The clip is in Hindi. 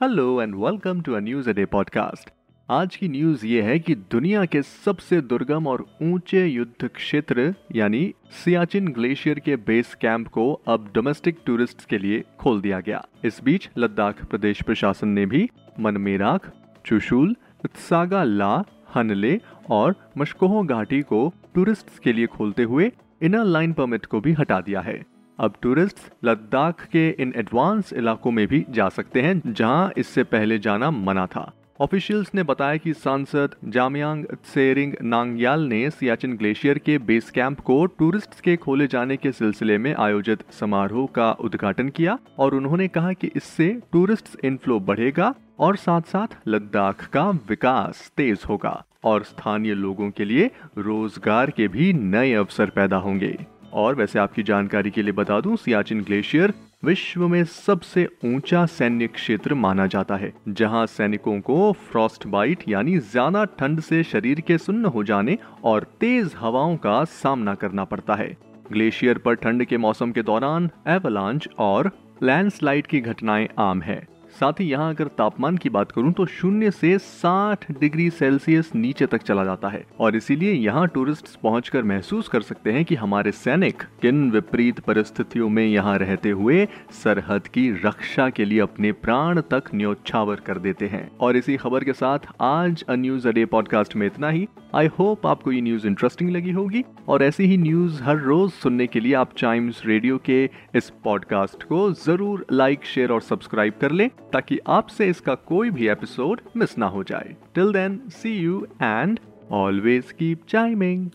Hello and welcome to a news a day podcast. आज की न्यूज़ ये है कि दुनिया के सबसे दुर्गम और ऊँचे युद्ध क्षेत्र, यानी सियाचिन ग्लेशियर के बेस कैंप को अब डोमेस्टिक टूरिस्ट्स के लिए खोल दिया गया। इस बीच लद्दाख प्रदेश प्रशासन ने भी मनमेराक, चुशूल, उत्सागा ला, हनले और मशकोहो घाटी को टूरिस्ट्स के लिए खोलते हुए इनर लाइन परमिट को भी हटा दिया है। अब टूरिस्ट लद्दाख के इन एडवांस इलाकों में भी जा सकते हैं, जहाँ इससे पहले जाना मना था। ऑफिशियल्स ने बताया कि सांसद जामयांग त्सेरिंग नांगयाल ने सियाचिन ग्लेशियर के बेस कैंप को टूरिस्ट्स के खोले जाने के सिलसिले में आयोजित समारोह का उद्घाटन किया और उन्होंने कहा कि इससे टूरिस्ट्स इनफ्लो बढ़ेगा और साथ साथ लद्दाख का विकास तेज होगा और स्थानीय लोगों के लिए रोज़गार के भी नए अवसर पैदा होंगे। और वैसे आपकी जानकारी के लिए बता दूँ, सियाचिन ग्लेशियर विश्व में सबसे ऊँचा सैन्य क्षेत्र माना जाता है, जहाँ सैनिकों को फ्रॉस्ट बाइट यानी ज़्यादा ठंड से शरीर के सुन्न हो जाने और तेज हवाओं का सामना करना पड़ता है। ग्लेशियर पर ठंड के मौसम के दौरान एवलांच और लैंडस्लाइड की घटनाएँ आम है। साथ ही यहाँ अगर तापमान की बात करूँ तो शून्य से 60 डिग्री सेल्सियस नीचे तक चला जाता है। और इसीलिए यहाँ टूरिस्ट पहुंचकर महसूस कर सकते हैं कि हमारे सैनिक किन विपरीत परिस्थितियों में यहाँ रहते हुए सरहद की रक्षा के लिए अपने प्राण तक न्योछावर कर देते हैं। और इसी खबर के साथ आज अ न्यूज़ अडे पॉडकास्ट में इतना ही। आई होप आपको ये न्यूज़ इंटरेस्टिंग लगी होगी। और ऐसी ही न्यूज़ हर रोज सुनने के लिए आप चाइम्स रेडियो के इस पॉडकास्ट को ज़रूर लाइक शेयर और सब्सक्राइब कर लें। ताकि आपसे इसका कोई भी एपिसोड मिस ना हो जाए. Till then see you and always keep chiming